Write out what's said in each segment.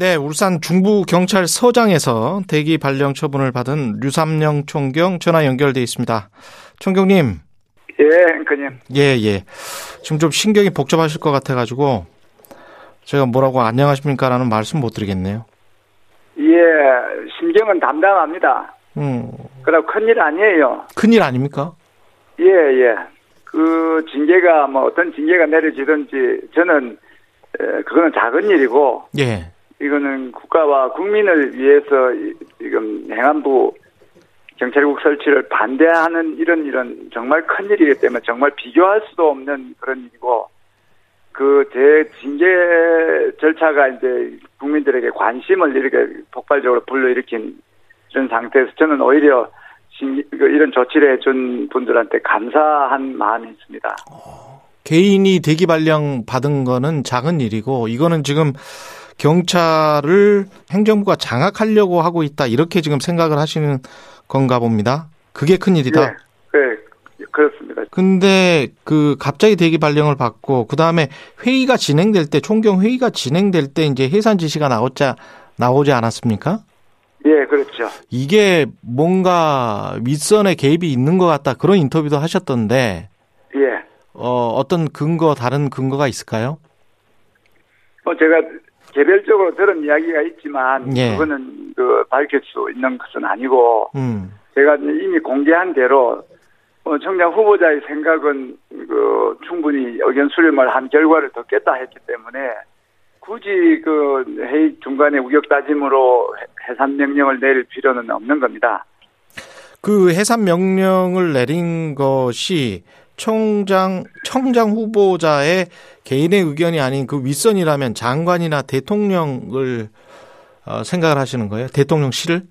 네, 울산 중부경찰서장에서 대기 발령 처분을 받은 류삼영 총경 전화 연결돼 있습니다. 총경님. 예, 앵커님. 예, 예. 지금 좀 신경이 복잡하실 것 같아가지고 제가 뭐라고 안녕하십니까라는 말씀 못 드리겠네요. 예, 신경은 담담합니다. 음. 그럼 큰일 아니에요. 큰일 아닙니까? 예, 예. 그 징계가 뭐 어떤 징계가 내려지든지 저는 에, 그거는 작은 일이고 예. 이거는 국가와 국민을 위해서 지금 행안부 경찰국 설치를 반대하는 이런 이런 정말 큰 일이기 때문에 정말 비교할 수도 없는 그런 일이고 그제 징계 절차가 이제 국민들에게 관심을 이렇게 폭발적으로 불러일으킨 이런 상태에서 저는 오히려 그 이런 조치를 해준 분들한테 감사한 마음이 있습니다. 개인이 대기 발령 받은 거는 작은 일이고 이거는 지금 경찰을 행정부가 장악하려고 하고 있다 이렇게 지금 생각을 하시는 건가 봅니다. 그게 큰 일이다. 네, 네 그렇습니다. 근데 그 갑자기 대기 발령을 받고 그 다음에 회의가 진행될 때 총경 회의가 진행될 때 이제 해산 지시가 나오자 나오지 않았습니까? 예, 그렇죠. 이게 뭔가 윗선에 개입이 있는 것 같다 그런 인터뷰도 하셨던데. 예. 어, 어떤 근거 다른 근거가 있을까요? 어, 제가 개별적으로 들은 이야기가 있지만 예. 그거는 그 밝힐 수 있는 것은 아니고 음. 제가 이미 공개한 대로 어, 청장 후보자의 생각은 그 충분히 의견 수렴을 한 결과를 듣겠다 했기 때문에 굳이 그 회의 중간에 우격 다짐으로 해산 명령을 내릴 필요는 없는 겁니다. 그 해산 명령을 내린 것이 총장 청장 후보자의 개인의 의견이 아닌 그 윗선이라면 장관이나 대통령을 어, 생각을 하시는 거예요? 대통령실을?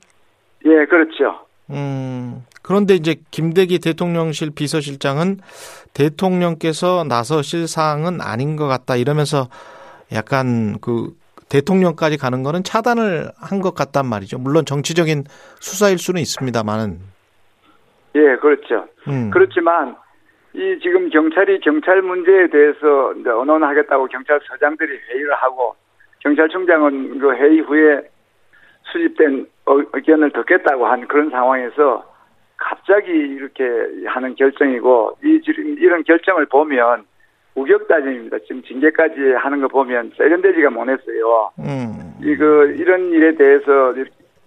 예, 그렇죠. 음, 그런데 이제 김대기 대통령실 비서실장은 대통령께서 나서실 사항은 아닌 것 같다 이러면서 약간 그 대통령까지 가는 거는 차단을 한 것 같단 말이죠. 물론 정치적인 수사일 수는 있습니다만은. 예, 그렇죠. 음. 그렇지만 이 지금 경찰이 경찰 문제에 대해서 이제 언론하겠다고 경찰서장들이 회의를 하고 경찰청장은 그 회의 후에 수집된 의견을 듣겠다고 한 그런 상황에서 갑자기 이렇게 하는 결정이고 이 지금 이런 결정을 보면 우격다짐입니다. 지금 징계까지 하는 거 보면 세련되지가 못했어요. 음. 이거 이런 일에 대해서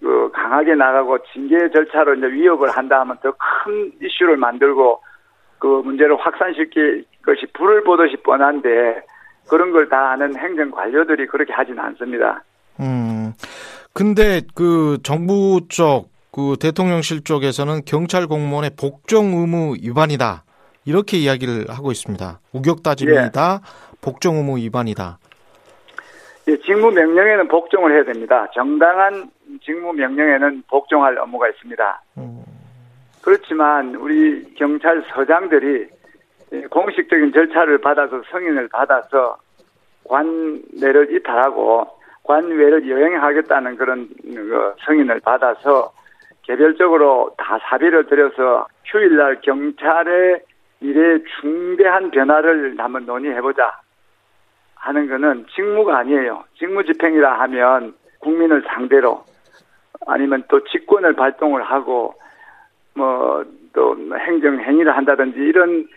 그 강하게 나가고 징계 절차로 이제 위협을 한다 하면 더 큰 이슈를 만들고 그 문제를 확산시킬 것이 불을 보듯이 뻔한데 그런 걸 다 아는 행정 관료들이 그렇게 하진 않습니다. 음. 근데 그 정부 쪽, 그 대통령실 쪽에서는 경찰 공무원의 복종 의무 위반이다. 이렇게 이야기를 하고 있습니다. 우격다짐이다. 예. 복종 의무 위반이다. 예, 직무 명령에는 복종을 해야 됩니다. 정당한 직무 명령에는 복종할 업무가 있습니다. 음. 그렇지만 우리 경찰서장들이 공식적인 절차를 받아서 승인을 받아서 관내를 이탈하고 관외를 여행하겠다는 그런 그 승인을 받아서 개별적으로 다 사비를 들여서 휴일날 경찰의 일에 중대한 변화를 한번 논의해보자 하는 거는 직무가 아니에요. 직무 집행이라 하면 국민을 상대로 아니면 또 직권을 발동을 하고 뭐 또 행정 행위를 한다든지 이런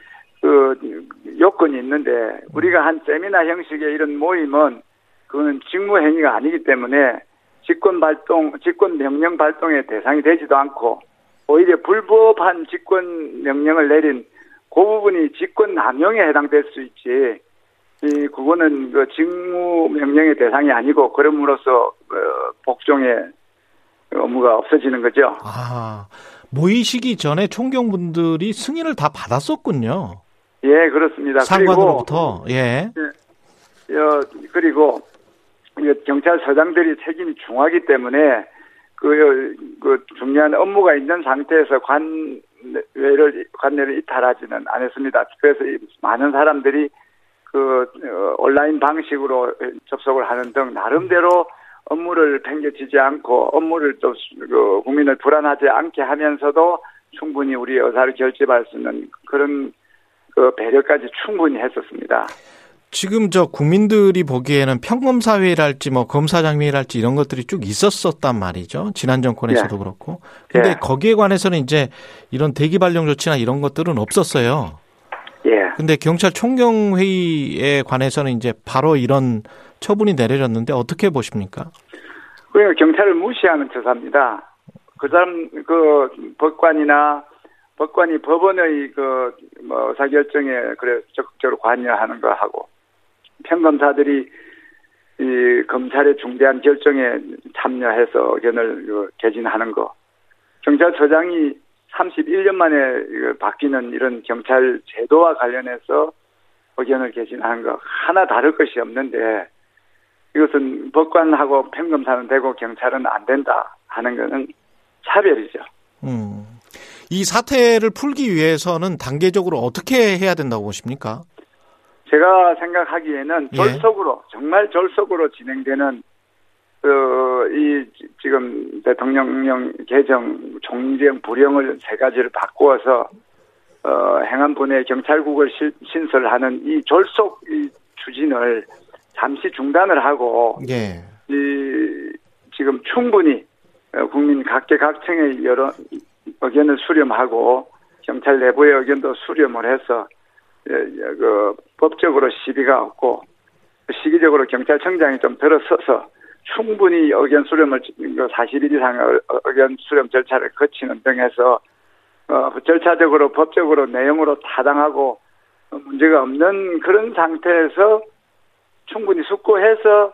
그 요건이 있는데 우리가 한 세미나 형식의 이런 모임은 그거는 직무 행위가 아니기 때문에 직권 발동, 직권 명령 발동의 대상이 되지도 않고 오히려 불법한 직권 명령을 내린 그 부분이 직권 남용에 해당될 수 있지. 이 그거는 그 직무 명령의 대상이 아니고 그럼으로써 그 복종의 업무가 없어지는 거죠. 아 모이시기 전에 총경분들이 승인을 다 받았었군요. 예, 그렇습니다. 상관으로부터 그리고, 예. 예. 어, 그리고 경찰서장들이 책임이 중하기 때문에 그, 그 중요한 업무가 있는 상태에서 관외를 관내를 이탈하지는 않았습니다. 그래서 많은 사람들이 그 어, 온라인 방식으로 접속을 하는 등 나름대로 업무를 팽개치지 않고 업무를 또그 국민을 불안하지 않게 하면서도 충분히 우리 의사를 결집할 수 있는 그런 그 배려까지 충분히 했었습니다. 지금 저 국민들이 보기에는 평검사회랄지 뭐 검사장회랄지 이런 것들이 쭉 있었었단 말이죠. 지난 정권에서도 예. 그렇고. 근데 예. 거기에 관해서는 이제 이런 대기 발령 조치나 이런 것들은 없었어요. 예. 근데 경찰 총경 회의에 관해서는 이제 바로 이런 처분이 내려졌는데 어떻게 보십니까? 그러니까 경찰을 무시하는 처사입니다. 그 사람 그 법관이나 법관이 법원의 그뭐 의사결정에 그래 적극적으로 관여하는 거 하고 평검사들이 이 검찰의 중대한 결정에 참여해서 의견을 그 개진하는 거 경찰서장이 31년 만에 바뀌는 이런 경찰 제도와 관련해서 의견을 개진하는 거 하나 다를 것이 없는데 이것은 법관하고 평검사는 되고 경찰은 안 된다 하는 것은 차별이죠. 음. 이 사태를 풀기 위해서는 단계적으로 어떻게 해야 된다고 보십니까? 제가 생각하기에는 예. 졸속으로 정말 졸속으로 진행되는 그이 지금 대통령령 개정 총리령 부령을 세 가지를 바꾸어서 어 행안부 내 경찰국을 시, 신설하는 이 졸속 이 추진을 잠시 중단을 하고 예. 이 지금 충분히 어, 국민 각계각층의 여러 의견을 수렴하고 경찰 내부의 의견도 수렴을 해서 예, 예, 그 법적으로 시비가 없고 시기적으로 경찰청장이 좀 들어서서 충분히 의견 수렴을 40일 그 이상 의견 수렴 절차를 거치는 등해서 어, 절차적으로 법적으로 내용으로 타당하고 문제가 없는 그런 상태에서 충분히 숙고해서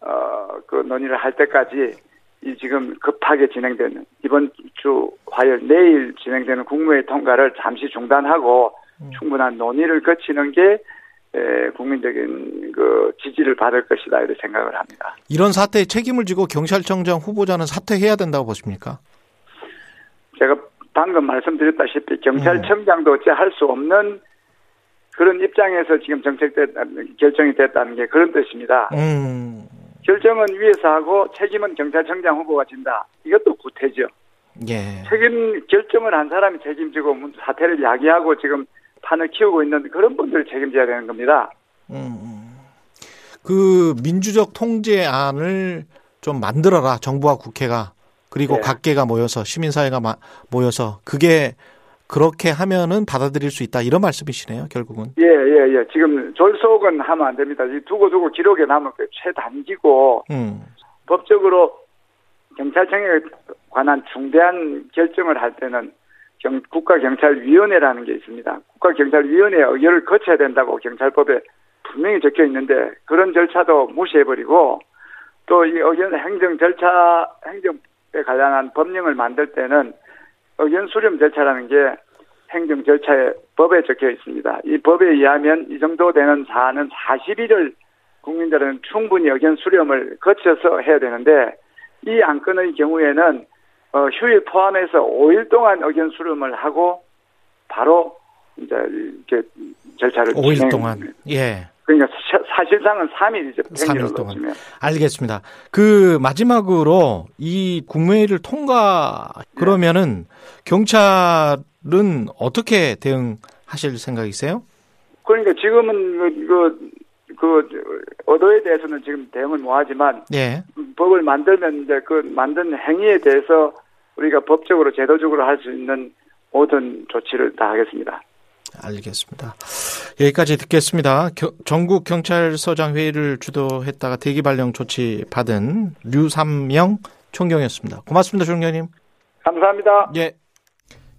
어, 그 논의를 할 때까지 이 지금 급하게 진행되는 이번 주 화요일 내일 진행되는 국무회의 통과를 잠시 중단하고 음. 충분한 논의를 거치는 게 에, 국민적인 그 지지를 받을 것이다 이렇게 생각을 합니다. 이런 사태에 책임을 지고 경찰청장 후보자는 사퇴해야 된다고 보십니까? 제가 방금 말씀드렸다시피 경찰청장도 어찌 할 수 없는 그런 입장에서 지금 정책됐 결정이 됐다는 게 그런 뜻입니다. 음. 결정은 위에서 하고 책임은 경찰청장 후보가 진다. 이것도 구태죠. 예. 책임 결정을 한 사람이 책임지고 사태를 야기하고 지금 판을 키우고 있는 그런 분들을 책임져야 되는 겁니다. 음, 음. 그 민주적 통제안을 좀 만들어라 정부와 국회가 그리고 네. 각계가 모여서 시민사회가 모여서 그게 그렇게 하면은 받아들일 수 있다 이런 말씀이시네요 결국은. 예 예, 예. 지금 졸속은 하면 안 됩니다. 두고 두고 기록에 남을 게 최단기고 음. 법적으로 경찰청에 관한 중대한 결정을 할 때는 경, 국가경찰위원회라는 게 있습니다. 국가경찰위원회 의결을 거쳐야 된다고 경찰법에 분명히 적혀 있는데 그런 절차도 무시해버리고 또 이 의견 행정 절차 행정에 관련한 법령을 만들 때는 의견 수렴 절차라는 게 행정 절차에 법에 적혀 있습니다. 이 법에 의하면 이 정도 되는 사안은 40일을 국민들은 충분히 의견 수렴을 거쳐서 해야 되는데 이 안건의 경우에는 어, 휴일 포함해서 5일 동안 의견 수렴을 하고 바로 이제 이렇게 절차를 5일 진행. 동안 예. 그러니까 사실상은 3일이죠. 3일 동안. 치면. 알겠습니다. 그 마지막으로 이 국무회의를 통과 그러면은 네. 경찰은 어떻게 대응하실 생각이세요? 그러니까 지금은 그, 그, 그 어도에 대해서는 지금 대응을 뭐하지만 예. 법을 만들면 이제 그 만든 행위에 대해서 우리가 법적으로 제도적으로 할 수 있는 모든 조치를 다 하겠습니다. 알겠습니다. 여기까지 듣겠습니다. 겨, 전국 경찰서장 회의를 주도했다가 대기 발령 조치 받은 류삼명 총경이었습니다. 고맙습니다, 총경님. 감사합니다. 예.